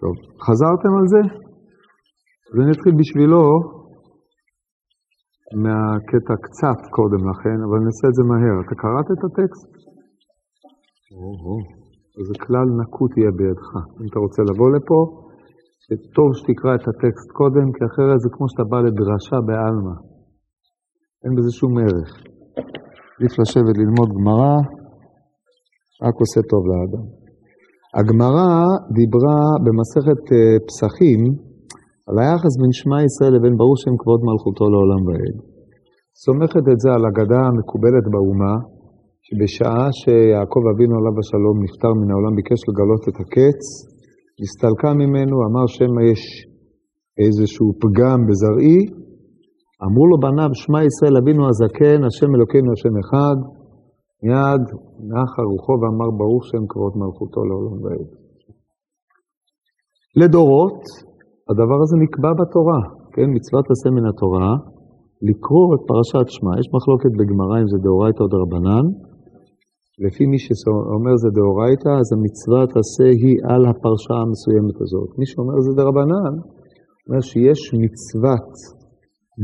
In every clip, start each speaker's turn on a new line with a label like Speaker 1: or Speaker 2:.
Speaker 1: טוב, חזרתם על זה? אז אני אתחיל בשבילו מהקטע קצת קודם לכן, אבל אני אעשה את זה מהר. אתה קראת את הטקסט? או-הו, אז כלל נקוט יהיה בידך. אם אתה רוצה לבוא לפה, שטוב שתקרא את הטקסט קודם, כי אחרת זה כמו שאתה בא לדרשה בעלמא. אין בזה שום ערך. עדיף לשבת ללמוד גמרא, רק עושה טוב לאדם. הגמרא דיברה במסכת אה, פסחים על היחס בין שמע ישראל לבין ברוך שם כבוד מלכותו לעולם ועד. סומכת את זה על אגדה המקובלת באומה, שבשעה שיעקב אבינו עליו השלום נפטר מן העולם, ביקש לגלות את הקץ, נסתלקה ממנו, אמר שמא יש איזשהו פגם בזרעי, אמרו לו בניו, שמע ישראל אבינו הזקן, השם אלוקינו השם אחד, מיד נחה רוחו ואמר ברוך שם כבוד מלכותו לעולם ועד. לדורות, הדבר הזה נקבע בתורה, כן? מצוות עשה מן התורה, לקרוא את פרשת שמע. יש מחלוקת בגמרא אם זה דאורייתא או דרבנן. לפי מי שאומר זה דאורייתא, אז המצוות עשה היא על הפרשה המסוימת הזאת. מי שאומר זה דרבנן, אומר שיש מצוות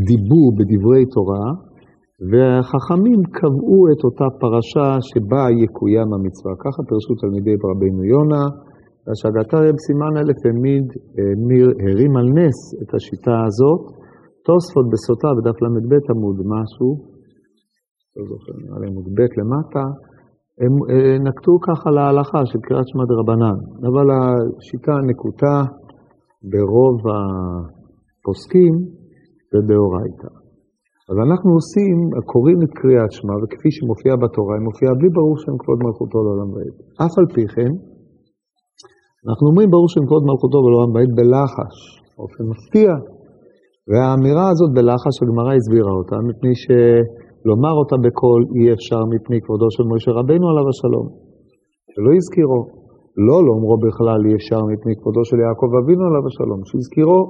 Speaker 1: דיבור בדברי תורה, והחכמים קבעו את אותה פרשה שבה יקוים המצווה. ככה פרשו תלמידי רבינו יונה, והשגתה רב סימן א' העמיד, הרים על נס את השיטה הזאת. תוספות בסוטה בדף ל"ב עמוד משהו, לא זוכר, נראה לי עמוד ב' למטה, הם אה, נקטו ככה להלכה של קריאת שמע דרבנן, אבל השיטה הנקוטה ברוב הפוסקים זה דאורייתא. אז אנחנו עושים, קוראים את קריאת שמע, וכפי שמופיע בתורה, היא מופיעה בלי ברור שם כבוד מלכותו לעולם ועד. אף על פי כן, אנחנו אומרים ברור שם כבוד מלכותו לעולם ועד בלחש, באופן מפתיע. והאמירה הזאת בלחש, הגמרא הסבירה אותה, מפני שלומר אותה בקול אי אפשר מפני כבודו של משה רבנו עליו השלום, שלא הזכירו. לא לאומרו בכלל אי אפשר מפני כבודו של יעקב אבינו עליו השלום, שהזכירו,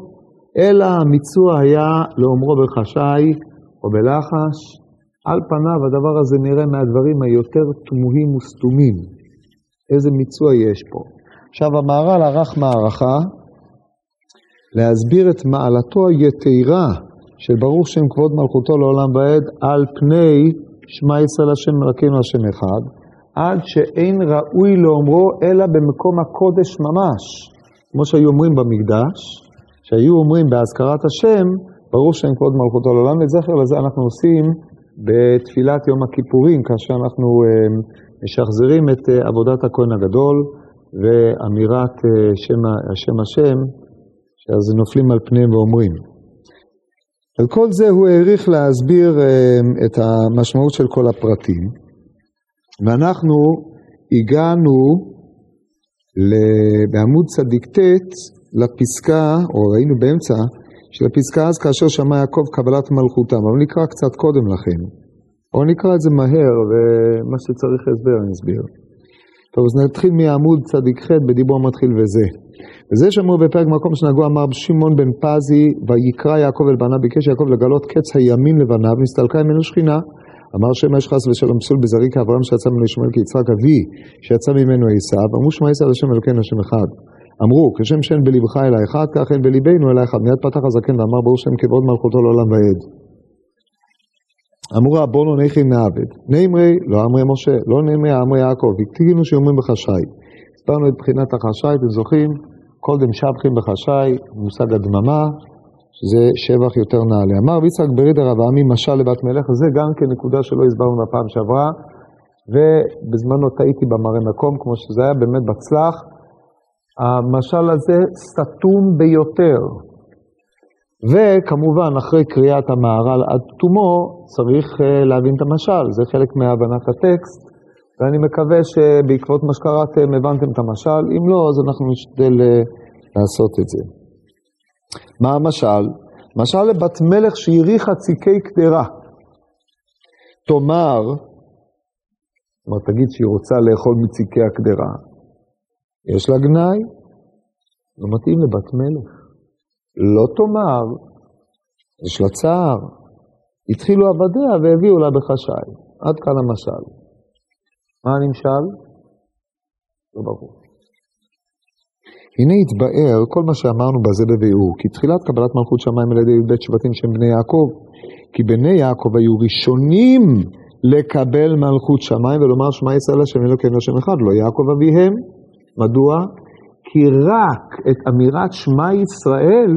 Speaker 1: אלא המיצוע היה לאומרו בחשאי או בלחש. על פניו הדבר הזה נראה מהדברים היותר תמוהים וסתומים. איזה מיצוע יש פה. עכשיו המהר"ל ערך מערכה להסביר את מעלתו היתרה של ברוך שם כבוד מלכותו לעולם ועד על פני שמע ישראל השם מלכנו השם אחד, עד שאין ראוי לאומרו אלא במקום הקודש ממש, כמו שהיו אומרים במקדש, שהיו אומרים בהזכרת השם, ברוך שם כבוד מלכותו לעולם, ואת זכר לזה אנחנו עושים בתפילת יום הכיפורים, כאשר אנחנו משחזרים את עבודת הכהן הגדול ואמירת שם השם השם, שאז נופלים על פניהם ואומרים. על כל זה הוא העריך להסביר את המשמעות של כל הפרטים, ואנחנו הגענו בעמוד צדיק ט' לפסקה, או ראינו באמצע, של הפסקה אז כאשר שמע יעקב קבלת מלכותם, אבל נקרא קצת קודם לכן. או נקרא את זה מהר, ומה שצריך הסבר אני אסביר. טוב, אז נתחיל מעמוד צדיק ח' בדיבור מתחיל וזה. וזה שאמרו בפרק מקום שנגעו אמר שמעון בן פזי, ויקרא יעקב אל בניו, ביקש יעקב לגלות קץ הימים לבניו, נסתלקה ממנו שכינה. אמר שם יש חס ושלום פסול בזרי כאברהם שיצא ממנו ישמעאל כיצחק אבי, שיצא ממנו עשיו, אמרו שמע ישראל השם אלוקינו השם אחד. אמרו, כשם שאין בלבך אלא אחד, כך אין בליבנו אלא אחד. מיד פתח הזקן ואמר, ברוך שם כבוד מלכותו לעולם ועד. אמרו רבונו נכי נעבד. נאמרי, לא אמרי משה, לא נאמרי אמרי יעקב. הקטינו שאומרים בחשאי. הסברנו את בחינת החשאי, אתם זוכרים? קודם שבחים בחשאי, מושג הדממה, שזה שבח יותר נעלה. אמר ויצחק בריד הרב עמי משל לבת מלך, זה גם כן נקודה שלא הסברנו בפעם שעברה, ובזמנו טעיתי במראה מקום, כמו שזה היה באמת בצלח. המשל הזה סתום ביותר. וכמובן, אחרי קריאת המהר"ל עד תומו, צריך להבין את המשל, זה חלק מהבנת הטקסט, ואני מקווה שבעקבות מה שקראתם הבנתם את המשל, אם לא, אז אנחנו נשתדל לעשות את זה. מה המשל? משל לבת מלך שהריחה ציקי קדרה. תאמר, כלומר תגיד שהיא רוצה לאכול מציקי הקדרה, יש לה גנאי, לא מתאים לבת מלך. לא תאמר, יש לה צער. התחילו עבדיה והביאו לה בחשאי. עד כאן המשל. מה הנמשל? לא ברור. הנה התבאר כל מה שאמרנו בזה בביאור, כי תחילת קבלת מלכות שמיים על ידי י"ב שבטים שהם בני יעקב, כי בני יעקב היו ראשונים לקבל מלכות שמיים ולומר שמע ישראל השם אלוקינו השם אחד, לא יעקב אביהם. מדוע? כי רק את אמירת שמע ישראל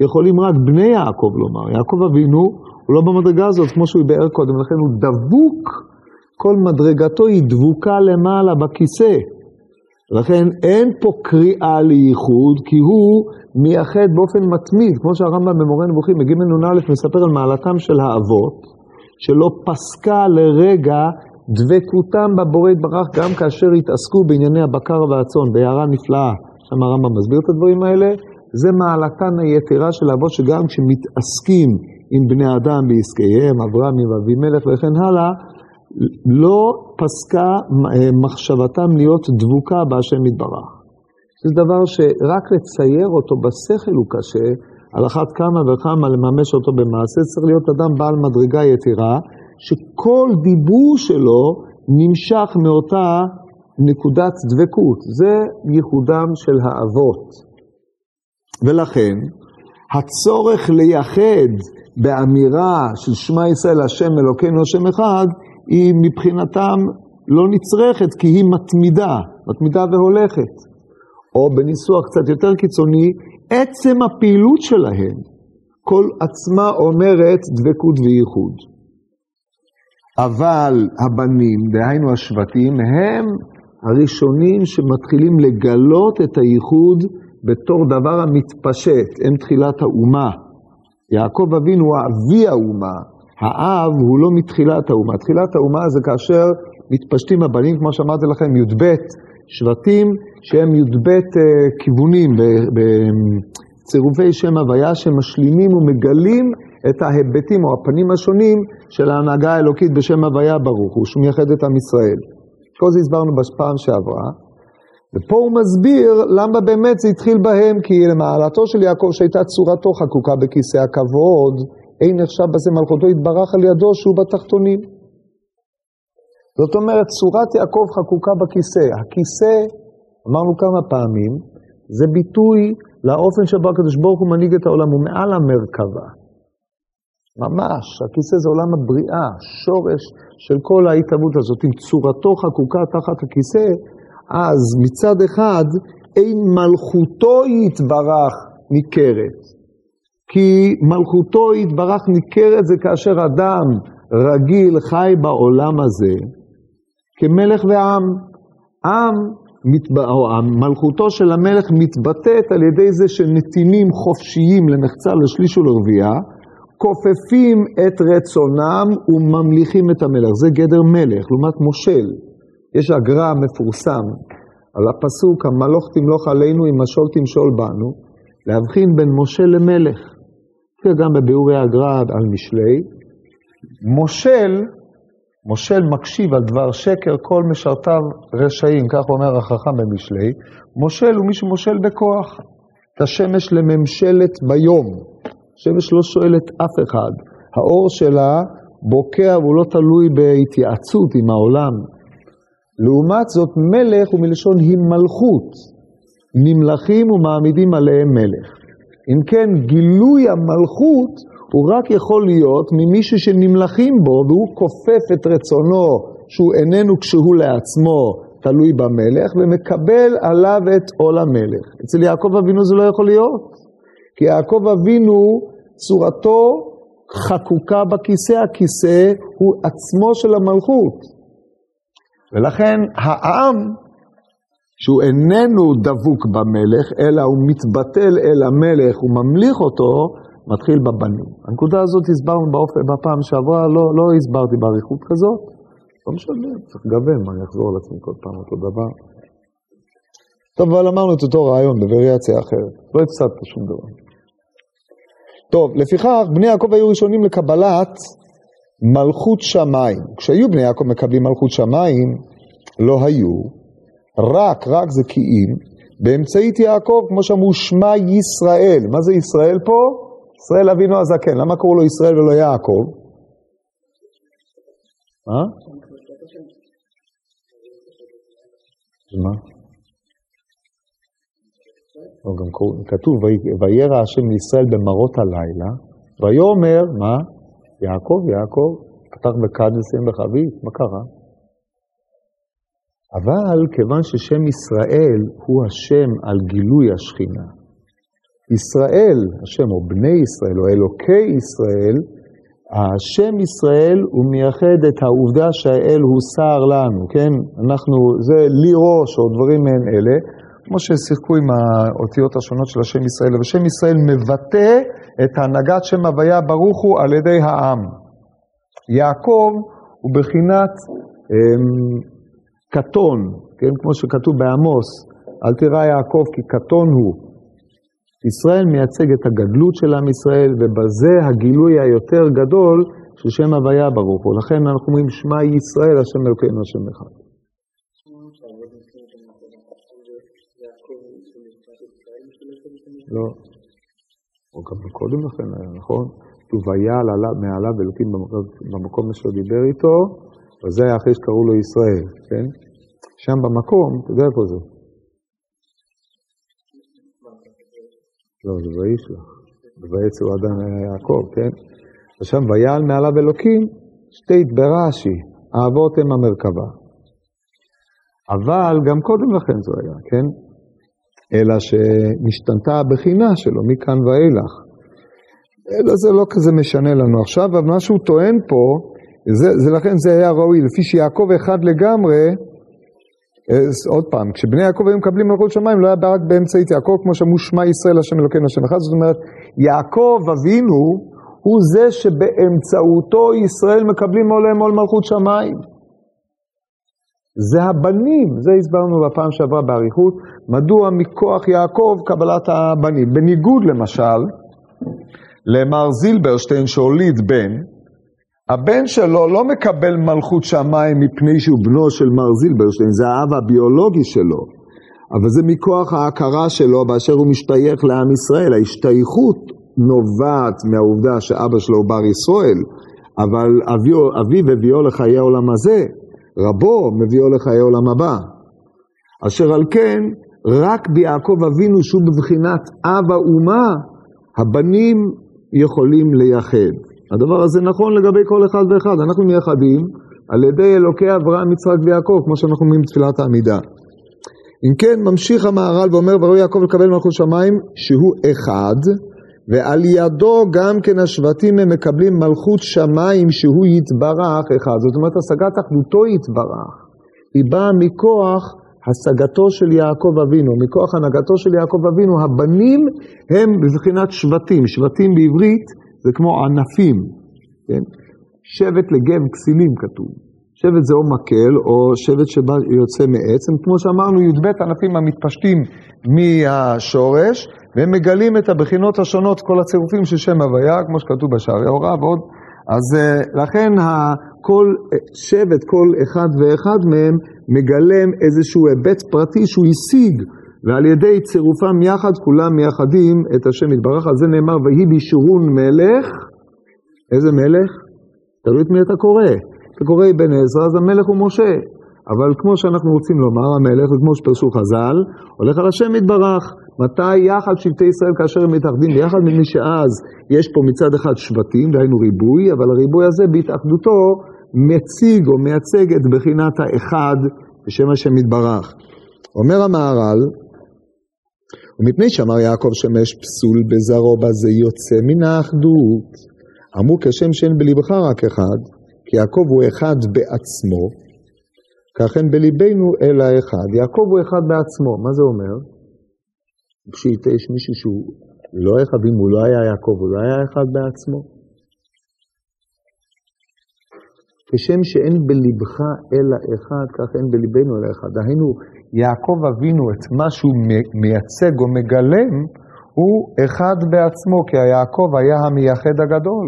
Speaker 1: יכולים רק בני יעקב לומר. יעקב אבינו הוא לא במדרגה הזאת, כמו שהוא ביאר קודם, לכן הוא דבוק, כל מדרגתו היא דבוקה למעלה בכיסא. לכן אין פה קריאה לייחוד, כי הוא מייחד באופן מתמיד, כמו שהרמב"ם במורה נבוכים, מגיע מנ"א מספר על מעלתם של האבות, שלא פסקה לרגע דבקותם בבורא יתברך גם כאשר התעסקו בענייני הבקר והצאן, בהערה נפלאה, שם הרמב"ם מסביר את הדברים האלה, זה מעלתן היתרה של האבות שגם כשמתעסקים עם בני אדם בעסקיהם, אברהם עם אבימלך וכן הלאה, לא פסקה מחשבתם להיות דבוקה בהשם יתברך. זה דבר שרק לצייר אותו בשכל הוא קשה, על אחת כמה וכמה לממש אותו במעשה, צריך להיות אדם בעל מדרגה יתרה, שכל דיבור שלו נמשך מאותה נקודת דבקות. זה ייחודם של האבות. ולכן, הצורך לייחד באמירה של שמע ישראל השם אלוקינו השם אחד, היא מבחינתם לא נצרכת כי היא מתמידה, מתמידה והולכת. או בניסוח קצת יותר קיצוני, עצם הפעילות שלהם, כל עצמה אומרת דבקות וייחוד. אבל הבנים, דהיינו השבטים, הם הראשונים שמתחילים לגלות את הייחוד בתור דבר המתפשט, הם תחילת האומה. יעקב אבינו הוא אבי האומה, האב הוא לא מתחילת האומה. תחילת האומה זה כאשר מתפשטים הבנים, כמו שאמרתי לכם, י"ב שבטים שהם י"ב אה, כיוונים בצירופי שם הוויה שמשלימים ומגלים את ההיבטים או הפנים השונים של ההנהגה האלוקית בשם הוויה ברוך הוא, שהוא מייחד את עם ישראל. כל זה הסברנו בפעם שעברה. ופה הוא מסביר למה באמת זה התחיל בהם, כי למעלתו של יעקב שהייתה צורתו חקוקה בכיסא הכבוד, אין נחשב בזה מלכותו יתברך על ידו שהוא בתחתונים. זאת אומרת, צורת יעקב חקוקה בכיסא. הכיסא, אמרנו כמה פעמים, זה ביטוי לאופן שבו הקדוש ברוך הוא מנהיג את העולם, הוא מעל המרכבה. ממש, הכיסא זה עולם הבריאה, שורש של כל ההתאבות הזאת. אם צורתו חקוקה תחת הכיסא, אז מצד אחד אין מלכותו יתברך ניכרת. כי מלכותו יתברך ניכרת זה כאשר אדם רגיל חי בעולם הזה כמלך ועם. עם, או מלכותו של המלך מתבטאת על ידי זה שנתינים חופשיים למחצה, לשליש ולרביעה, כופפים את רצונם וממליכים את המלך. זה גדר מלך, לעומת מושל. יש הגר"א המפורסם על הפסוק, המלוך תמלוך עלינו, אם משול תמשול בנו, להבחין בין מושל למלך. גם בביאורי הגר"א על משלי. מושל, מושל מקשיב על דבר שקר, כל משרתיו רשעים, כך אומר החכם במשלי. מושל הוא מי שמושל בכוח. את השמש לממשלת ביום. השמש לא שואלת אף אחד. האור שלה בוקע והוא לא תלוי בהתייעצות עם העולם. לעומת זאת, מלך הוא מלשון הימלכות. נמלכים ומעמידים עליהם מלך. אם כן, גילוי המלכות הוא רק יכול להיות ממישהו שנמלכים בו והוא כופף את רצונו שהוא איננו כשהוא לעצמו תלוי במלך ומקבל עליו את עול המלך. אצל יעקב אבינו זה לא יכול להיות, כי יעקב אבינו צורתו חקוקה בכיסא, הכיסא הוא עצמו של המלכות. ולכן העם שהוא איננו דבוק במלך, אלא הוא מתבטל אל המלך, הוא ממליך אותו, מתחיל בבנים. הנקודה הזאת הסברנו באופן, בפעם שעברה, לא, לא הסברתי באריכות כזאת, לא משנה, צריך לגוון, מה אני אחזור על עצמי כל פעם אותו דבר. טוב, אבל אמרנו את אותו רעיון בווריאציה אחרת, לא הפסדת שום דבר. טוב, לפיכך, בני יעקב היו ראשונים לקבלת מלכות שמיים. כשהיו בני יעקב מקבלים מלכות שמיים, לא היו, רק, רק זה כי אם, באמצעית יעקב, כמו שאמרו, שמע ישראל. מה זה ישראל פה? ישראל אבינו הזקן. למה קראו לו ישראל ולא יעקב? מה? לא, גם כתוב, וירא השם לישראל במראות הלילה, ויאמר, מה? יעקב, יעקב, פתח בכד ושים בחבית, מה קרה? אבל כיוון ששם ישראל הוא השם על גילוי השכינה, ישראל, השם או בני ישראל או אלוקי ישראל, השם ישראל הוא מייחד את העובדה שהאל הוא שר לנו, כן? אנחנו, זה לי ראש או דברים מעין אלה, כמו ששיחקו עם האותיות השונות של השם ישראל, ושם ישראל מבטא את הנהגת שם הוויה ברוך הוא על ידי העם. יעקב הוא בחינת אמ, קטון, כן? כמו שכתוב בעמוס, אל תירא יעקב כי קטון הוא. ישראל מייצג את הגדלות של עם ישראל, ובזה הגילוי היותר גדול של שם הוויה ברוך הוא. לכן אנחנו אומרים שמע ישראל, השם אלוקינו, השם אחד. לא, או גם קודם לכן היה, נכון? כתוב מעליו אלוקים במקום אשר דיבר איתו, וזה היה אחרי שקראו לו ישראל, כן? שם במקום, אתה יודע איפה זה? לא, זה וישלח. ויצאו אדם יעקב, כן? ושם ויעל מעליו אלוקים, שתית ברש"י, האבות הם המרכבה. אבל גם קודם לכן זה היה, כן? אלא שנשתנתה הבחינה שלו מכאן ואילך. אלא זה לא כזה משנה לנו עכשיו, אבל מה שהוא טוען פה, זה, זה לכן זה היה ראוי, לפי שיעקב אחד לגמרי, עוד פעם, כשבני יעקב היו מקבלים מלכות שמיים, לא היה רק באמצעית יעקב, כמו שאמרו שמע ישראל השם אלוקינו השם אחד, זאת אומרת, יעקב אבינו הוא זה שבאמצעותו ישראל מקבלים עליהם עול מלכות שמיים. זה הבנים, זה הסברנו בפעם שעברה באריכות, מדוע מכוח יעקב קבלת הבנים. בניגוד למשל למר זילברשטיין שהוליד בן, הבן שלו לא מקבל מלכות שמיים מפני שהוא בנו של מר זילברשטיין, זה האב הביולוגי שלו, אבל זה מכוח ההכרה שלו באשר הוא משתייך לעם ישראל. ההשתייכות נובעת מהעובדה שאבא שלו הוא בר ישראל, אבל אביו, הביאו לחיי העולם הזה, רבו מביאו לחיי העולם הבא. אשר על כן, רק ביעקב אבינו שהוא בבחינת אב האומה, הבנים יכולים לייחד. הדבר הזה נכון לגבי כל אחד ואחד, אנחנו מייחדים על ידי אלוקי אברהם, יצחק ויעקב, כמו שאנחנו אומרים בתפילת העמידה. אם כן, ממשיך המהר"ל ואומר, וראוי יעקב לקבל מלכות שמיים, שהוא אחד, ועל ידו גם כן השבטים הם מקבלים מלכות שמיים שהוא יתברך אחד. זאת אומרת, השגת אחדותו יתברך. היא באה מכוח השגתו של יעקב אבינו, מכוח הנהגתו של יעקב אבינו, הבנים הם בבחינת שבטים. שבטים בעברית זה כמו ענפים, כן? שבט לגב כסילים כתוב. שבט זה או מקל או שבט שיוצא מעץ, כמו שאמרנו י"ב ענפים המתפשטים מהשורש, והם מגלים את הבחינות השונות, כל הצירופים של שם הוויה, כמו שכתוב בשערי ההוראה ועוד. אז אה, לכן כל אה, שבט, כל אחד ואחד מהם מגלם איזשהו היבט פרטי שהוא השיג ועל ידי צירופם יחד, כולם מייחדים את השם יתברך. על זה נאמר, ויהי בישורון מלך. איזה מלך? תלוי את מי אתה קורא. אתה קורא אבן עזרא, אז המלך הוא משה. אבל כמו שאנחנו רוצים לומר, המלך, וכמו שפרשו חז"ל, הולך על השם יתברך. מתי יחד שבטי ישראל כאשר הם מתאחדים ביחד, מפני שאז יש פה מצד אחד שבטים, דהיינו ריבוי, אבל הריבוי הזה בהתאחדותו מציג או מייצג את בחינת האחד בשם השם יתברך. אומר המהר"ל, ומפני שאמר יעקב שמש פסול בזרעו בזה יוצא מן האחדות. אמרו כשם שאין בלבך רק אחד, כי יעקב הוא אחד בעצמו, כך אין בליבנו אלא אחד. יעקב הוא אחד בעצמו, מה זה אומר? כשיש מישהו שהוא לא אחד, אם הוא לא היה יעקב, הוא לא היה אחד בעצמו. כשם שאין בלבך אלא אחד, כך אין בליבנו אלא אחד. דהיינו, יעקב אבינו, את מה שהוא מייצג או מגלם, הוא אחד בעצמו, כי היעקב היה המייחד הגדול.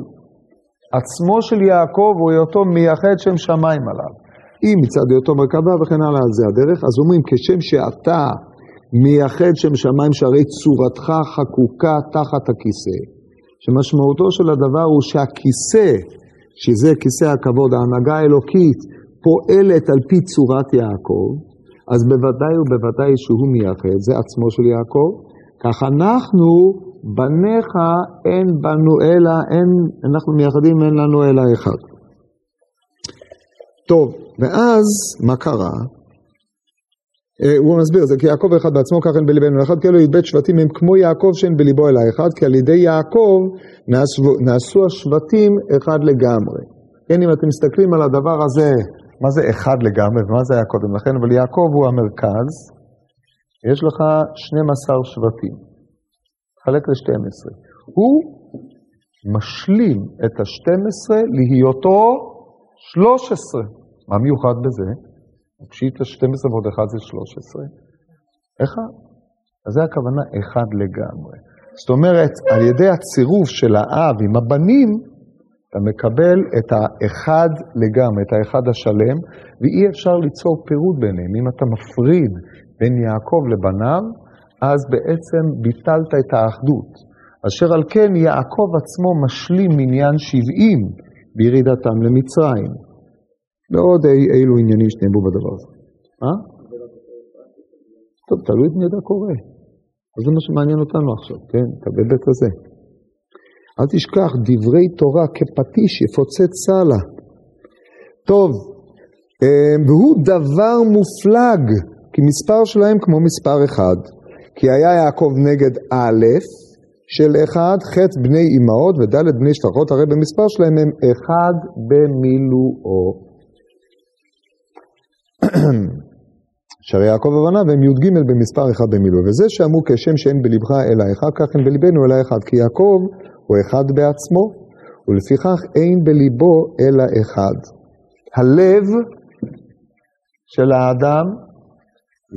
Speaker 1: עצמו של יעקב הוא היותו מייחד שם שמיים עליו. אם מצד היותו מרכבה וכן הלאה, זה הדרך. אז אומרים, כשם שאתה מייחד שם שמיים, שהרי צורתך חקוקה תחת הכיסא, שמשמעותו של הדבר הוא שהכיסא, שזה כיסא הכבוד, ההנהגה האלוקית, פועלת על פי צורת יעקב, אז בוודאי ובוודאי שהוא מייחד, זה עצמו של יעקב, כך אנחנו, בניך אין בנו אלא, אין, אנחנו מייחדים אין לנו אלא אחד. טוב, ואז מה קרה? אה, הוא מסביר זה, כי יעקב אחד בעצמו, כך אין בליבנו אחד, כאילו י"ב שבטים הם כמו יעקב שאין בליבו אלא אחד, כי על ידי יעקב נעשו, נעשו השבטים אחד לגמרי. כן, אם אתם מסתכלים על הדבר הזה, מה זה אחד לגמרי ומה זה היה קודם לכן, אבל יעקב הוא המרכז, יש לך 12 שבטים, חלק ל-12. הוא משלים את ה-12 להיותו 13. מה מיוחד בזה? פשיט ה-12 ועוד 1 זה 13. אחד. אז זה הכוונה אחד לגמרי. זאת אומרת, על ידי הצירוף של האב עם הבנים, אתה מקבל את האחד לגמרי, את האחד השלם, ואי אפשר ליצור פירוד ביניהם. אם אתה מפריד בין יעקב לבניו, אז בעצם ביטלת את האחדות. אשר על כן יעקב עצמו משלים מניין שבעים בירידתם למצרים. ועוד אי, אילו עניינים שנאמרו בדבר הזה. אה? טוב, תלוי את מי אתה קורא. אז זה מה שמעניין אותנו עכשיו, כן? את הבית הזה. אל תשכח, דברי תורה כפטיש יפוצץ סלע. טוב, אמ, והוא דבר מופלג, כי מספר שלהם כמו מספר אחד. כי היה יעקב נגד א' של אחד, ח' בני אמהות וד' בני שפחות, הרי במספר שלהם הם אחד במילואו. שהרי יעקב ובניו הם י"ג במספר אחד במילואו, וזה שאמרו כשם שאין בלבך אלא אחד, כך אין בלבנו אלא אחד, כי יעקב הוא אחד בעצמו, ולפיכך אין בליבו אלא אחד. הלב של האדם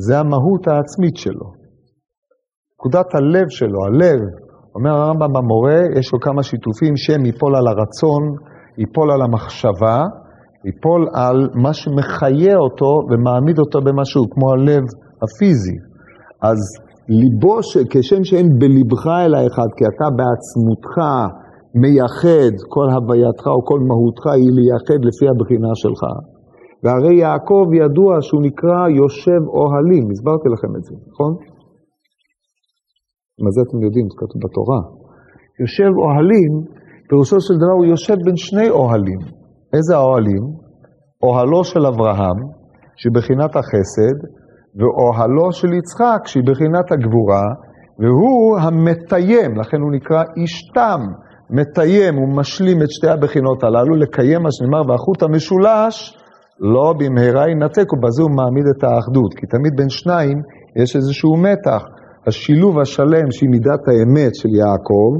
Speaker 1: זה המהות העצמית שלו. נקודת הלב שלו, הלב, אומר הרמב"ם במורה, יש לו כמה שיתופים, שם ייפול על הרצון, ייפול על המחשבה, ייפול על מה שמחיה אותו ומעמיד אותו במשהו, כמו הלב הפיזי. אז ליבו, ש... כשם שאין בלבך אלא אחד, כי אתה בעצמותך מייחד, כל הווייתך או כל מהותך היא לייחד לפי הבחינה שלך. והרי יעקב ידוע שהוא נקרא יושב אוהלים, הסברתי לכם את זה, נכון? מה זה אתם יודעים, זה כתוב בתורה. יושב אוהלים, פירושו של דבר הוא יושב בין שני אוהלים. איזה האוהלים? אוהלו של אברהם, שבחינת החסד, ואוהלו של יצחק, שהיא בחינת הגבורה, והוא המתיים, לכן הוא נקרא איש תם, מתיים, הוא משלים את שתי הבחינות הללו, לקיים מה שנאמר, והחוט המשולש לא במהרה ינתק, ובזה הוא מעמיד את האחדות, כי תמיד בין שניים יש איזשהו מתח. השילוב השלם שהיא מידת האמת של יעקב,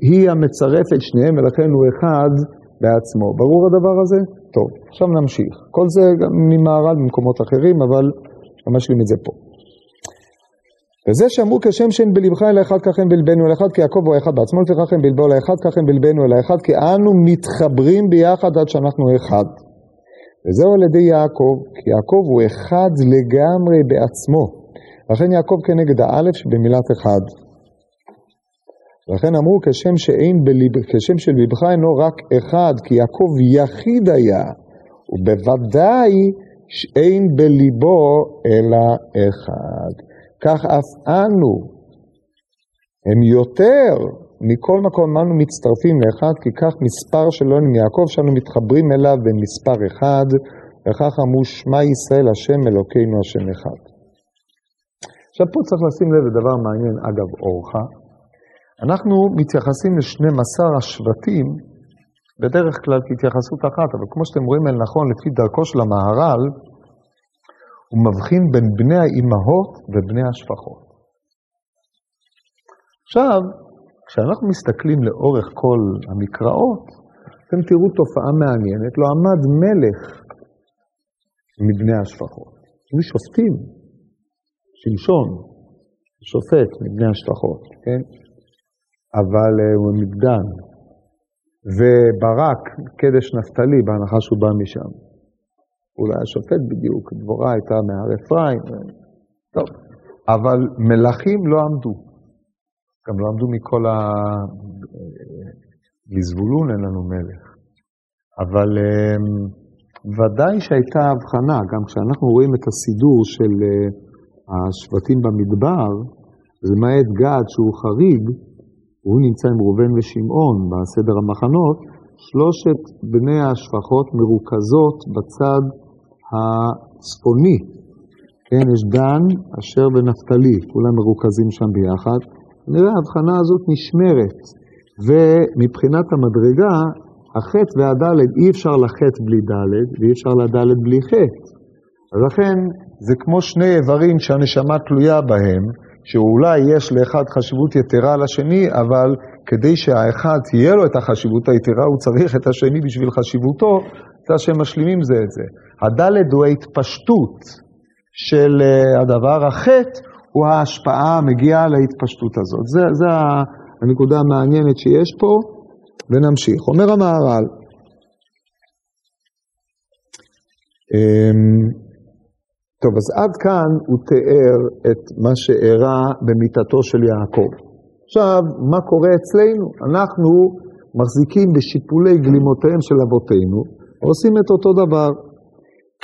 Speaker 1: היא המצרפת שניהם, ולכן הוא אחד בעצמו. ברור הדבר הזה? טוב, עכשיו נמשיך. כל זה גם ממערל במקומות אחרים, אבל משלים את זה פה. וזה שאמרו כשם שאין בלבך אלא אחד כך אין בלבנו אל אחד, כי יעקב הוא האחד בעצמו, לפיכך אין בלבו אל האחד, כך אין בלבנו אל האחד, כי אנו מתחברים ביחד עד שאנחנו אחד. וזהו על ידי יעקב, כי יעקב הוא אחד לגמרי בעצמו. לכן יעקב כנגד האלף שבמילת אחד. לכן אמרו כשם, שאין בליב, כשם שלבך אינו רק אחד, כי יעקב יחיד היה, ובוודאי שאין בליבו אלא אחד. כך אף אנו, הם יותר מכל מקום אנו מצטרפים לאחד, כי כך מספר שלו עם יעקב שאנו מתחברים אליו במספר אחד, וכך אמרו שמע ישראל השם אלוקינו השם אחד. עכשיו פה צריך לשים לב לדבר מעניין, אגב אורחה. אנחנו מתייחסים ל-12 השבטים בדרך כלל כהתייחסות אחת, אבל כמו שאתם רואים אל נכון, לפי דרכו של המהר"ל, הוא מבחין בין בני האימהות ובני השפחות. עכשיו, כשאנחנו מסתכלים לאורך כל המקראות, אתם תראו תופעה מעניינת, לא עמד מלך מבני השפחות. היו שופטים, שמשון, שופט מבני השפחות, כן? אבל uh, הוא מגדן. וברק, קדש נפתלי, בהנחה שהוא בא משם. הוא לא היה שופט בדיוק, דבורה הייתה מהר אפרים, טוב. אבל מלכים לא עמדו. גם לא עמדו מכל ה... לזבולון אין לנו מלך. אבל um, ודאי שהייתה הבחנה, גם כשאנחנו רואים את הסידור של השבטים במדבר, למעט גד שהוא חריג, הוא נמצא עם ראובן ושמעון בסדר המחנות, שלושת בני השפחות מרוכזות בצד הצפוני. כן, יש דן, אשר ונפתלי, כולם מרוכזים שם ביחד. נראה, ההבחנה הזאת נשמרת, ומבחינת המדרגה, החטא והדלת, אי אפשר לחטא בלי דלת, ואי אפשר לדלת בלי חטא. אז לכן, זה כמו שני איברים שהנשמה תלויה בהם, שאולי יש לאחד חשיבות יתרה לשני, אבל כדי שהאחד תהיה לו את החשיבות היתרה, הוא צריך את השני בשביל חשיבותו, זה שהם משלימים זה את זה. הדלת הוא ההתפשטות של אה, הדבר, החטא הוא ההשפעה המגיעה להתפשטות הזאת. זה, זה הנקודה המעניינת שיש פה, ונמשיך. אומר המהר"ל, אמ, טוב, אז עד כאן הוא תיאר את מה שאירע במיטתו של יעקב. עכשיו, מה קורה אצלנו? אנחנו מחזיקים בשיפולי גלימותיהם של אבותינו, ועושים את אותו דבר.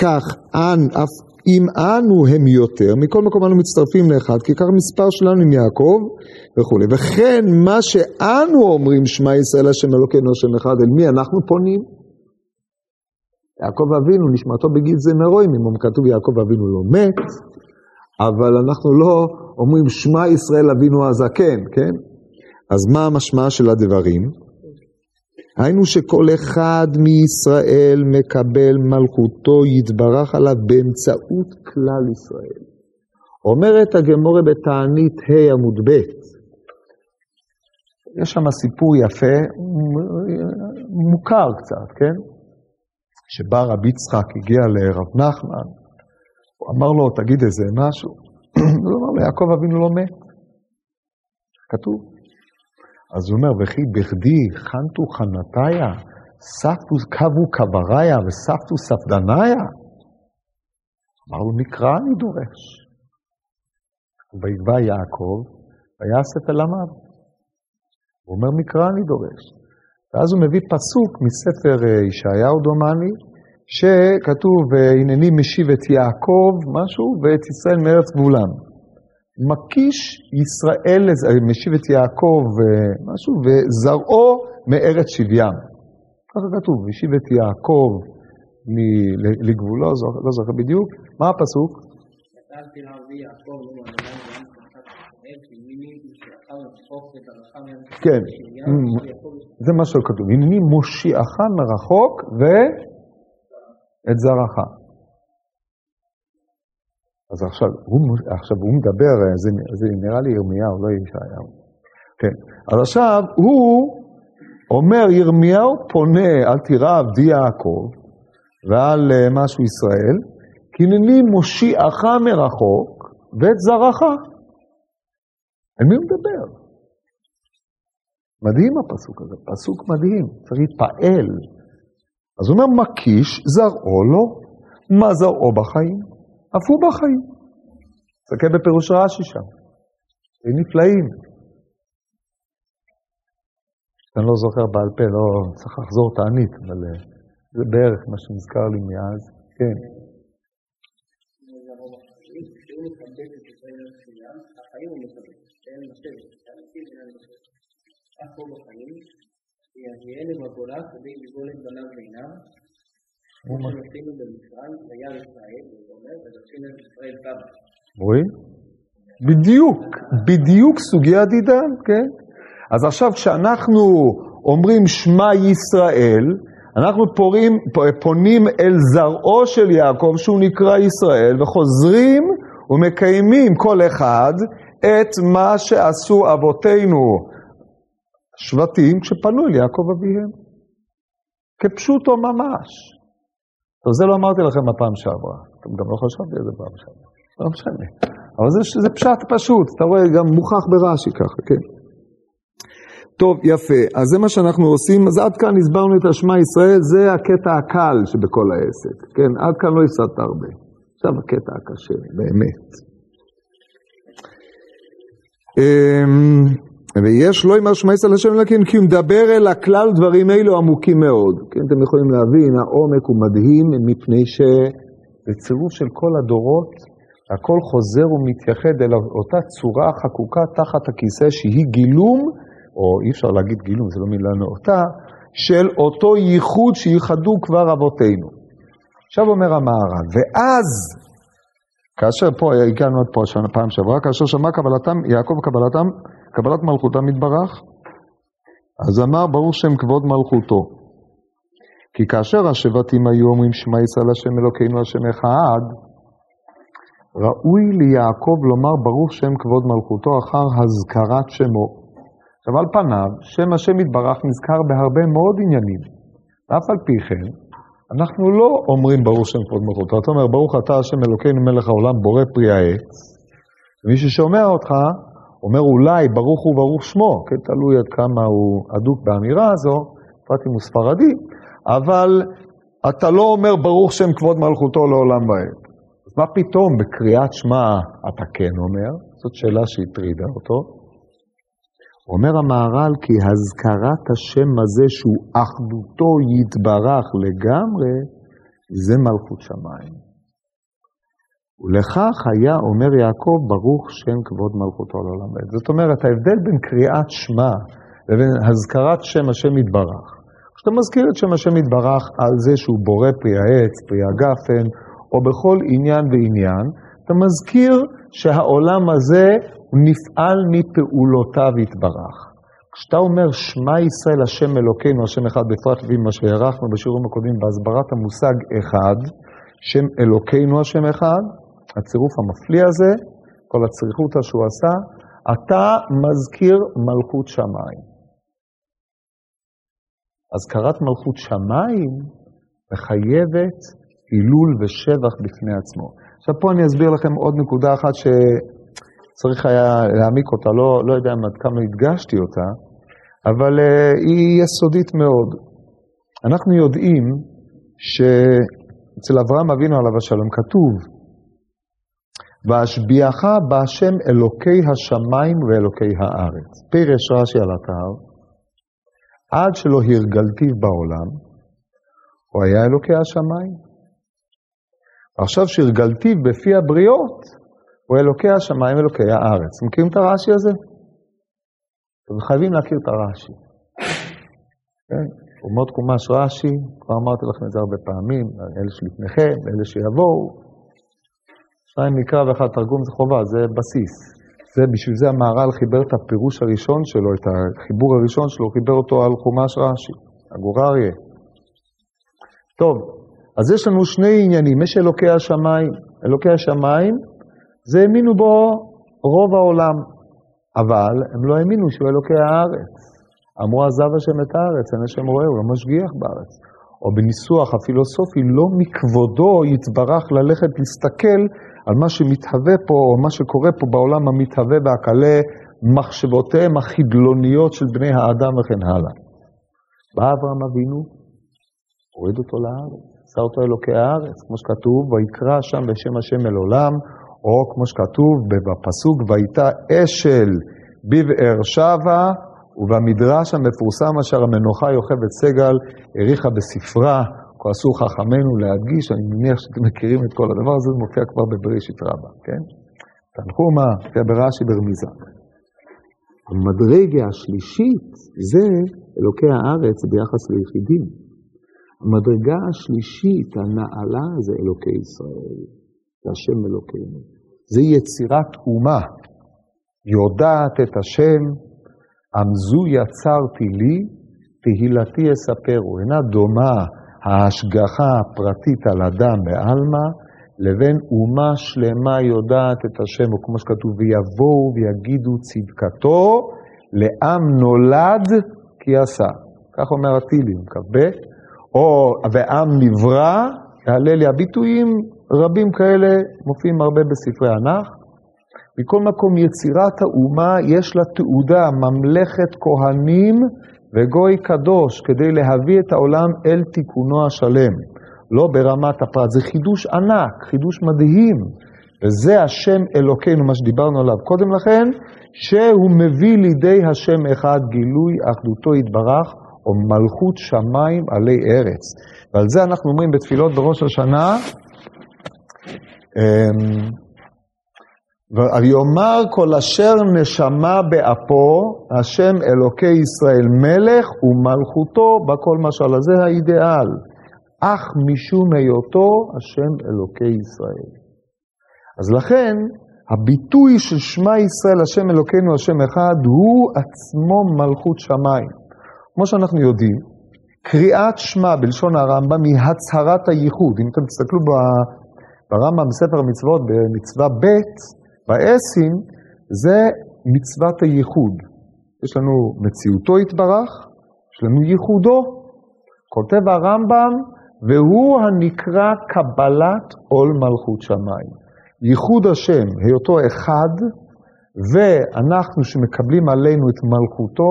Speaker 1: כך, אנ, אף אם אנו הם יותר, מכל מקום אנו מצטרפים לאחד, כי כך מספר שלנו עם יעקב וכולי. וכן, מה שאנו אומרים, שמע ישראל השם אלוקינו השם אחד, אל מי אנחנו פונים? יעקב אבינו, נשמתו בגיל זה מרואים, אם כתוב יעקב אבינו לא מת, אבל אנחנו לא אומרים שמע ישראל אבינו הזקן, כן? אז מה המשמע של הדברים? היינו שכל אחד מישראל מקבל מלכותו יתברך עליו באמצעות כלל ישראל. אומרת הגמורה בתענית ה' עמוד ב', יש שם סיפור יפה, מוכר קצת, כן? שבא רבי יצחק, הגיע לרב נחמן, הוא אמר לו, תגיד איזה משהו. הוא אמר לו, יעקב אבינו לא מת. כתוב. אז הוא אומר, וכי בכדי חנתו חנתיה, ספתו קבו קבריה וספתו ספדניה? אמר לו, מקרא אני דורש. ויגבה יעקב, ויאסף אל עמיו. הוא אומר, מקרא אני דורש. ואז הוא מביא פסוק מספר אה, ישעיהו דומני, שכתוב, הנני משיב את יעקב, משהו, ואת ישראל מארץ גבולם. מקיש ישראל, אה, משיב את יעקב, אה, משהו, וזרעו מארץ שבים. ככה כתוב, משיב את יעקב לגבולו, לא זוכר בדיוק. מה הפסוק? כן, זה מה שכתוב, הנני מושיעך מרחוק ואת זרעך. אז עכשיו הוא, עכשיו הוא מדבר, זה, זה נראה לי ירמיהו, לא ישעיהו. כן, אז עכשיו הוא אומר, ירמיהו פונה, אל תירא עבדי יעקב ועל אה, משהו ישראל, כי הנני מושיעך מרחוק ואת זרעך. על מי הוא מדבר? מדהים הפסוק הזה, פסוק מדהים, צריך להתפעל. אז הוא אומר, מקיש זרעו לו, מה זרעו בחיים? אף הוא בחיים. תסתכל בפירוש רש"י שם, הם נפלאים. אני לא זוכר בעל פה, לא צריך לחזור תענית, אבל אה, זה בערך מה שנזכר לי מאז, כן. החיים הוא מקבל. שאין לשבת, שאנשים אינם לשבת. כך פה בחיים, ויביאנו בגולה כדי לגאול את בניו ועיניו, כמו שעשינו במצרים, וירא ישראל, הוא אומר, ודרשינו את ישראל כמה. רואים? בדיוק, בדיוק סוגיית עידן, כן? אז עכשיו כשאנחנו אומרים שמע ישראל, אנחנו פורים, פונים אל זרעו של יעקב שהוא נקרא ישראל וחוזרים ומקיימים כל אחד את מה שעשו אבותינו, שבטים, כשפנו אל יעקב אביהם. כפשוטו ממש. טוב, זה לא אמרתי לכם בפעם שעברה. אתם גם לא חשבתי על זה פעם שעברה. לא משנה. אבל זה, זה פשט פשוט, אתה רואה, גם מוכח ברש"י ככה, כן. טוב, יפה. אז זה מה שאנחנו עושים. אז עד כאן הסברנו את השמע ישראל, זה הקטע הקל שבכל העסק. כן, עד כאן לא הפסדת הרבה. עכשיו הקטע הקשה, באמת. אמ, ויש לו אמר שמע ישראל השם אלוקים, כי הוא מדבר אל הכלל דברים אלו עמוקים מאוד. כן, אתם יכולים להבין, העומק הוא מדהים, מפני שבצירוף של כל הדורות, הכל חוזר ומתייחד אל אותה צורה חקוקה תחת הכיסא שהיא גילום, או אי אפשר להגיד גילום, זה לא מילה נאותה, של אותו ייחוד שייחדו כבר אבותינו. עכשיו אומר המהר"ל, ואז, כאשר פה, הגענו עד פה השנה, פעם שעברה, כאשר שמע קבלתם, יעקב קבלתם, קבלת מלכותם יתברך, אז אמר ברוך שם כבוד מלכותו. כי כאשר השבטים היו אומרים שמע ישראל השם אלוקינו השם אחד, ראוי ליעקב לומר ברוך שם כבוד מלכותו אחר הזכרת שמו. עכשיו על פניו, שם השם יתברך נזכר בהרבה מאוד עניינים. ואף על פי כן, אנחנו לא אומרים ברוך שם כבוד מלכותו. אתה אומר, ברוך אתה השם אלוקינו מלך העולם בורא פרי העץ. ומי ששומע אותך, אומר אולי ברוך הוא ברוך שמו, כן, תלוי עד כמה הוא אדוק באמירה הזו, בפרט אם הוא ספרדי, אבל אתה לא אומר ברוך שם כבוד מלכותו לעולם ועד. אז מה פתאום בקריאת שמע אתה כן אומר? זאת שאלה שהטרידה אותו. אומר המהר"ל כי הזכרת השם הזה שהוא אחדותו יתברך לגמרי, זה מלכות שמיים. ולכך היה אומר יעקב ברוך שם כבוד מלכותו לעולם ועד. זאת אומרת, ההבדל בין קריאת שמע לבין הזכרת שם השם יתברך. כשאתה מזכיר את שם השם יתברך על זה שהוא בורא פרי העץ, פרי הגפן, או בכל עניין ועניין, אתה מזכיר שהעולם הזה נפעל מפעולותיו יתברך. כשאתה אומר שמע ישראל השם אלוקינו, השם אחד בפרט ועם מה שהערכנו בשיעורים הקודמים בהסברת המושג אחד, שם אלוקינו השם אחד, הצירוף המפליא הזה, כל הצריכותא שהוא עשה, אתה מזכיר מלכות שמיים. הזכרת מלכות שמיים מחייבת הילול ושבח בפני עצמו. עכשיו פה אני אסביר לכם עוד נקודה אחת שצריך היה להעמיק אותה, לא, לא יודע עד כמה הדגשתי אותה, אבל uh, היא יסודית מאוד. אנחנו יודעים שאצל אברהם אבינו עליו השלום כתוב, והשביעך בהשם אלוקי השמיים ואלוקי הארץ. פירש רש"י על אתר, עד שלא הרגלתיו בעולם, הוא היה אלוקי השמיים. עכשיו שהרגלתיו בפי הבריות, הוא אלוקי השמיים אלוקי הארץ. מכירים את הרש"י הזה? אתם חייבים להכיר את הרש"י. כן? אומות קומש רש"י, כבר אמרתי לכם את זה הרבה פעמים, אלה שלפניכם, אלה שיבואו. שניים מקרא ואחד תרגום זה חובה, זה בסיס. זה, בשביל זה המהר"ל חיבר את הפירוש הראשון שלו, את החיבור הראשון שלו, הוא חיבר אותו על חומש רש"י, הגור אריה. טוב, אז יש לנו שני עניינים, יש אלוקי השמיים. אלוקי השמיים, זה האמינו בו רוב העולם, אבל הם לא האמינו שהוא אלוקי הארץ. אמרו עזב השם את הארץ, אין השם רואה, הוא לא משגיח בארץ. או בניסוח הפילוסופי, לא מכבודו יתברך ללכת להסתכל על מה שמתהווה פה, או מה שקורה פה בעולם המתהווה והקלה, מחשבותיהם החדלוניות של בני האדם וכן הלאה. בא אברהם אבינו, הוריד אותו לארץ, עשה אותו אלוקי הארץ, כמו שכתוב, ויקרא שם בשם השם אל עולם, או כמו שכתוב בפסוק, ויתה אשל בבאר שבע, ובמדרש המפורסם אשר המנוחה יוכבת סגל, העריכה בספרה, כועסו חכמינו להדגיש, אני מניח שאתם מכירים את כל הדבר הזה, זה מופיע כבר בבראשית רבה, כן? תנחומה, מופיע ברש"י ברמיזה. המדרגה השלישית זה אלוקי הארץ ביחס ליחידים. המדרגה השלישית, הנעלה, זה אלוקי ישראל, זה השם אלוקינו. זה יצירת אומה, יודעת את השם, עמזו יצרתי לי, תהילתי אספרו. אינה דומה ההשגחה הפרטית על אדם בעלמא, לבין אומה שלמה יודעת את השם, או כמו שכתוב, ויבואו ויגידו צדקתו, לעם נולד כי עשה. כך אומר הטילים, כ"ב, או ועם נברא, יעלה לי. הביטויים רבים כאלה מופיעים הרבה בספרי הנח. מכל מקום, יצירת האומה יש לה תעודה, ממלכת כהנים וגוי קדוש, כדי להביא את העולם אל תיקונו השלם. לא ברמת הפרט, זה חידוש ענק, חידוש מדהים. וזה השם אלוקינו, מה שדיברנו עליו קודם לכן, שהוא מביא לידי השם אחד גילוי אחדותו יתברך, או מלכות שמיים עלי ארץ. ועל זה אנחנו אומרים בתפילות בראש השנה, ויאמר כל אשר נשמה באפו, השם אלוקי ישראל מלך ומלכותו בכל משל. אז זה האידיאל. אך משום היותו השם אלוקי ישראל. אז לכן, הביטוי של שמע ישראל, השם אלוקינו, השם אחד, הוא עצמו מלכות שמיים. כמו שאנחנו יודעים, קריאת שמע בלשון הרמב"ם היא הצהרת הייחוד. אם אתם תסתכלו ברמב"ם בספר המצוות, במצווה ב', באסים, זה מצוות הייחוד. יש לנו מציאותו יתברך, יש לנו ייחודו. כותב הרמב"ם, והוא הנקרא קבלת עול מלכות שמיים. ייחוד השם, היותו אחד, ואנחנו שמקבלים עלינו את מלכותו,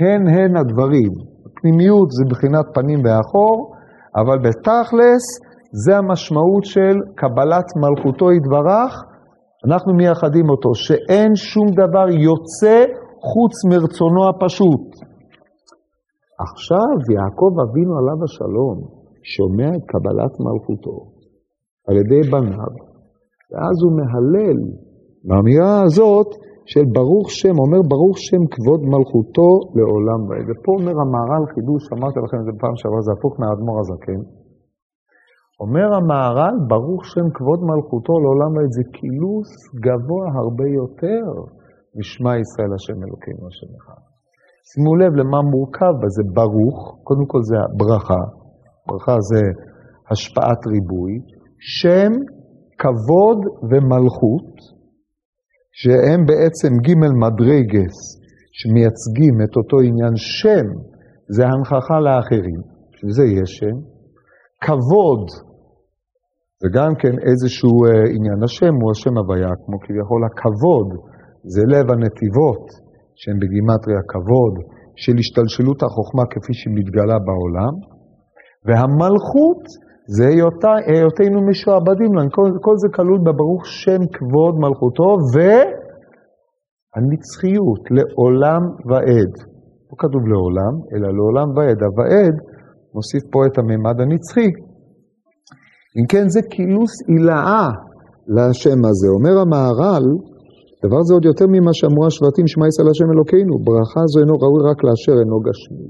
Speaker 1: הן הן הדברים. פנימיות זה בחינת פנים ואחור, אבל בתכלס זה המשמעות של קבלת מלכותו יתברך, אנחנו מייחדים אותו, שאין שום דבר יוצא חוץ מרצונו הפשוט. עכשיו יעקב אבינו עליו השלום שומע את קבלת מלכותו על ידי בניו, ואז הוא מהלל באמירה הזאת של ברוך שם, אומר ברוך שם כבוד מלכותו לעולם ועד. ופה אומר המהר"ל חידוש, אמרתי לכם את זה בפעם שעברה, זה הפוך מהאדמו"ר הזקן. אומר המהר"ל, ברוך שם כבוד מלכותו לעולם ועד, זה קילוס גבוה הרבה יותר משמע ישראל השם אלוקינו השם אחד. שימו לב למה מורכב בזה ברוך, קודם כל זה הברכה, ברכה זה השפעת ריבוי, שם, כבוד ומלכות, שהם בעצם ג' מדרגס שמייצגים את אותו עניין. שם, זה הנכחה לאחרים, שזה יש שם. כבוד זה גם כן איזשהו אה, עניין, השם הוא השם הוויה, כמו כביכול הכבוד, זה לב הנתיבות, שהן בגימטריה כבוד, של השתלשלות החוכמה כפי שהיא מתגלה בעולם, והמלכות זה היותנו משועבדים לנו, כל, כל זה כלול בברוך שם כבוד מלכותו והנצחיות לעולם ועד. לא כתוב לעולם, אלא לעולם ועד. הוועד מוסיף פה את הממד הנצחי. אם כן, זה כינוס הילאה לשם הזה. אומר המהר"ל, דבר זה עוד יותר ממה שאמרו השבטים, שמע ישראל השם אלוקינו, ברכה זו אינו ראוי רק לאשר אינו גשמי.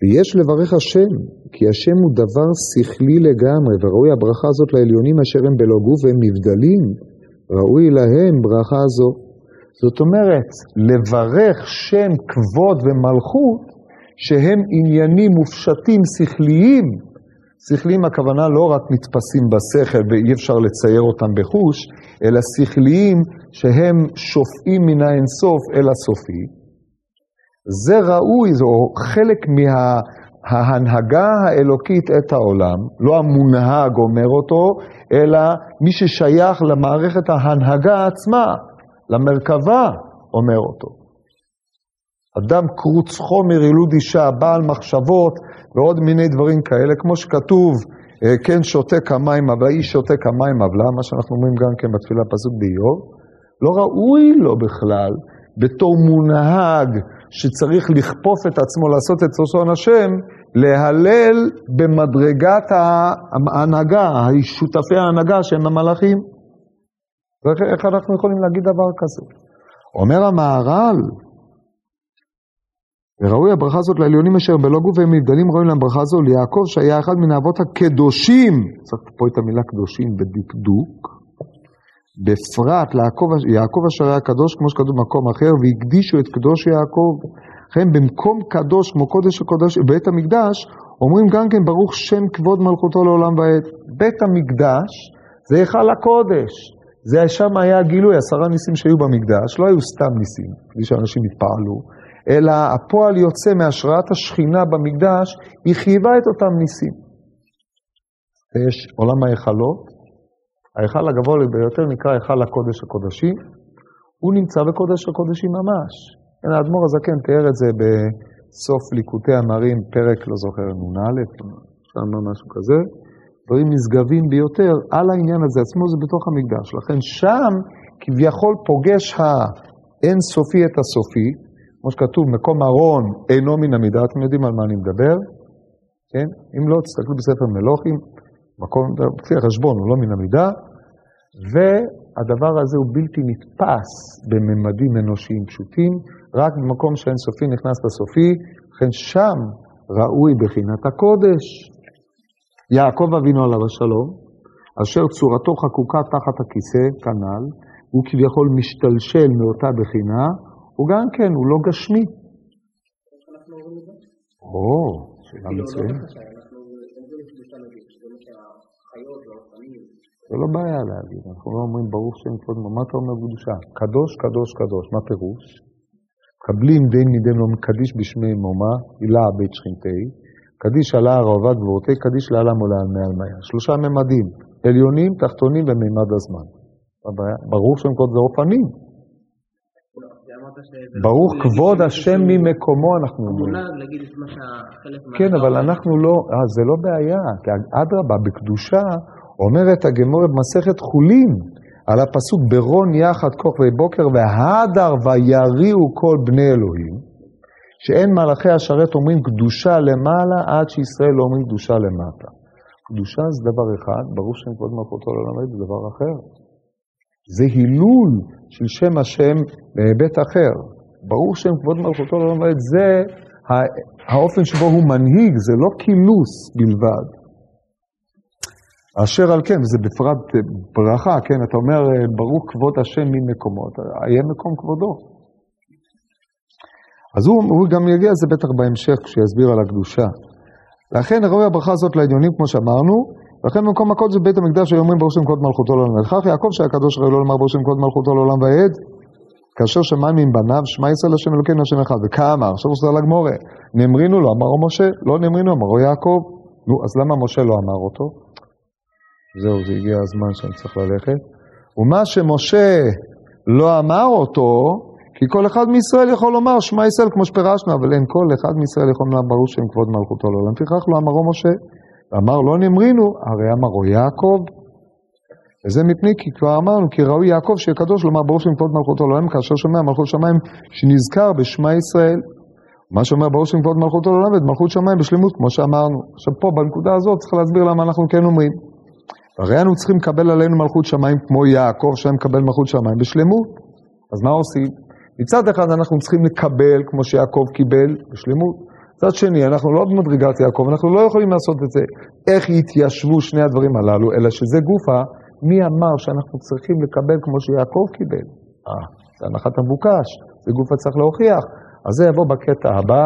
Speaker 1: ויש לברך השם, כי השם הוא דבר שכלי לגמרי, וראוי הברכה הזאת לעליונים אשר הם בלא גוף והם נבדלים, ראוי להם ברכה זו. זאת אומרת, לברך שם כבוד ומלכות, שהם עניינים מופשטים שכליים, שכליים הכוונה לא רק נתפסים בשכל ואי אפשר לצייר אותם בחוש, אלא שכליים שהם שופעים מן האינסוף אל הסופי. זה ראוי, זו חלק מההנהגה האלוקית את העולם, לא המונהג אומר אותו, אלא מי ששייך למערכת ההנהגה עצמה, למרכבה, אומר אותו. אדם קרוץ חומר, ילוד אישה, בעל מחשבות ועוד מיני דברים כאלה, כמו שכתוב, אה, כן שותה כמים, אבל האיש שותה כמים עוולה, מה שאנחנו אומרים גם כן בתפילה פסוק באיוב, לא ראוי לו בכלל, בתור מונהג שצריך לכפוף את עצמו, לעשות את רצון השם, להלל במדרגת ההנהגה, שותפי ההנהגה שהם המלאכים. איך אנחנו יכולים להגיד דבר כזה? אומר המהר"ל, וראוי הברכה הזאת לעליונים אשר בלא גוף והם נבדלים ראוי להם ברכה זו ליעקב שהיה אחד מן האבות הקדושים, צריך פה את המילה קדושים בדקדוק, בפרט ליעקב, יעקב אשר היה קדוש כמו שכתוב במקום אחר והקדישו את קדוש יעקב. לכן במקום קדוש כמו קודש הקודש בית המקדש אומרים גם כן ברוך שם כבוד מלכותו לעולם ועד. בית המקדש זה היכל הקודש, זה שם היה הגילוי, עשרה ניסים שהיו במקדש, לא היו סתם ניסים, כפי שאנשים התפעלו, אלא הפועל יוצא מהשראת השכינה במקדש, היא חייבה את אותם ניסים. ויש עולם ההיכלות, ההיכל הגבוה ביותר נקרא היכל הקודש הקודשי, הוא נמצא בקודש הקודשים ממש. כן, האדמו"ר הזקן תיאר את זה בסוף ליקוטי המרים, פרק, לא זוכר, נ"א, שם משהו כזה, דברים נשגבים ביותר על העניין הזה עצמו, זה בתוך המקדש. לכן שם כביכול פוגש האין סופי את הסופי, כמו שכתוב, מקום ארון אינו מן המידה, אתם יודעים על מה אני מדבר, כן? אם לא, תסתכלו בספר מלוכים, מקום, לפי החשבון הוא לא מן המידה, והדבר הזה הוא בלתי נתפס בממדים אנושיים פשוטים, רק במקום שאין סופי נכנס בסופי, לכן שם ראוי בחינת הקודש. יעקב אבינו עליו השלום, אשר צורתו חקוקה תחת הכיסא, כנ"ל, הוא כביכול משתלשל מאותה בחינה, הוא גם כן, הוא לא גשמי. או, שאלה
Speaker 2: כאילו, לא
Speaker 1: מצוינת. זה לא בעיה להגיד, אנחנו לא אומרים ברוך שם כבוד, מה אתה אומר קדושה? קדוש, קדוש, קדוש, מה פירוש? קבלים דין מדין לא מקדיש בשמי מומה, הילה בית שכינתי, קדיש עלה הרעבת גבורתי, קדיש לעלם עולה על מעל מאה. שלושה ממדים, עליונים, תחתונים ומימד הזמן. ברוך שם כבוד זה אופנים.
Speaker 2: לא, זה אמרת שזה...
Speaker 1: ברוך
Speaker 2: להגיד
Speaker 1: כבוד השם
Speaker 2: שהוא
Speaker 1: ממקומו אנחנו אומרים. כן, אבל אנחנו לא, אה, זה לא בעיה, כי אדרבה, בקדושה אומרת הגמורת במסכת חולין על הפסוק ברון יחד כוכבי בוקר והדר ויריעו כל בני אלוהים, שאין מלאכי השרת אומרים קדושה למעלה עד שישראל לא אומרים קדושה למטה. קדושה זה דבר אחד, ברור שם כבוד מלכותו לעולם ועד זה דבר אחר. זה הילול של שם השם בהיבט אחר. ברור שם כבוד מלכותו לעולם ועד זה ה- האופן שבו הוא מנהיג, זה לא קילוס בלבד. אשר על כן, וזה בפרט ברכה, כן, אתה אומר, ברוך כבוד השם ממקומו, אתה- אהיה מקום כבודו. אז הוא, הוא גם יגיע לזה בטח בהמשך כשיסביר על הקדושה. לכן ראוי הברכה הזאת לעליונים כמו שאמרנו, לכן במקום הקודש בבית המקדש היו אומרים ברוך שם כבוד מלכותו לעולם. ולכך יעקב שהיה קדוש ראוי לו לומר ברוך שם כבוד מלכותו לעולם ועד, כאשר שמיים עם בניו, שמע ישראל השם אלוקינו השם אחד. וכמה? עכשיו הוא סדר לגמורה. נאמרינו לו, אמרו משה, לא נאמרינו, אמרו יעקב. נו, אז למה משה לא אמר אותו? זהו, זה הגיע הזמן שאני צריך ללכת. ומה שמשה לא אמר אותו, כי כל אחד מישראל יכול לומר שמע ישראל כמו שפירשנו, אבל אין כל אחד מישראל יכול לומר ברוך שם כבוד מלכותו לעולם. לפיכך לא אמרו משה, ואמר לא נאמרינו, הרי אמרו יעקב. וזה מפני כי כבר אמרנו, כי ראוי יעקב שיהיה קדוש לומר ברוך שם כבוד מלכותו לעולם, כאשר שומע מלכות שמיים שנזכר בשמע ישראל. מה שאומר ברוך שם כבוד מלכותו לעולם ואת מלכות שמיים בשלמות, כמו שאמרנו. עכשיו פה, בנקודה הזאת, צריך להסביר למה אנחנו כן אומרים. הרי אנו צריכים לקבל עלינו מלכות שמיים כמו יעקב שהיה מקבל מלכות שמיים בשלמות. אז מה עושים? מצד אחד אנחנו צריכים לקבל כמו שיעקב קיבל בשלמות. מצד שני, אנחנו לא במדרגת יעקב, אנחנו לא יכולים לעשות את זה. איך יתיישבו שני הדברים הללו, אלא שזה גופה, מי אמר שאנחנו צריכים לקבל כמו שיעקב קיבל? אה, זה הנחת המבוקש, זה גופה צריך להוכיח. אז זה יבוא בקטע הבא,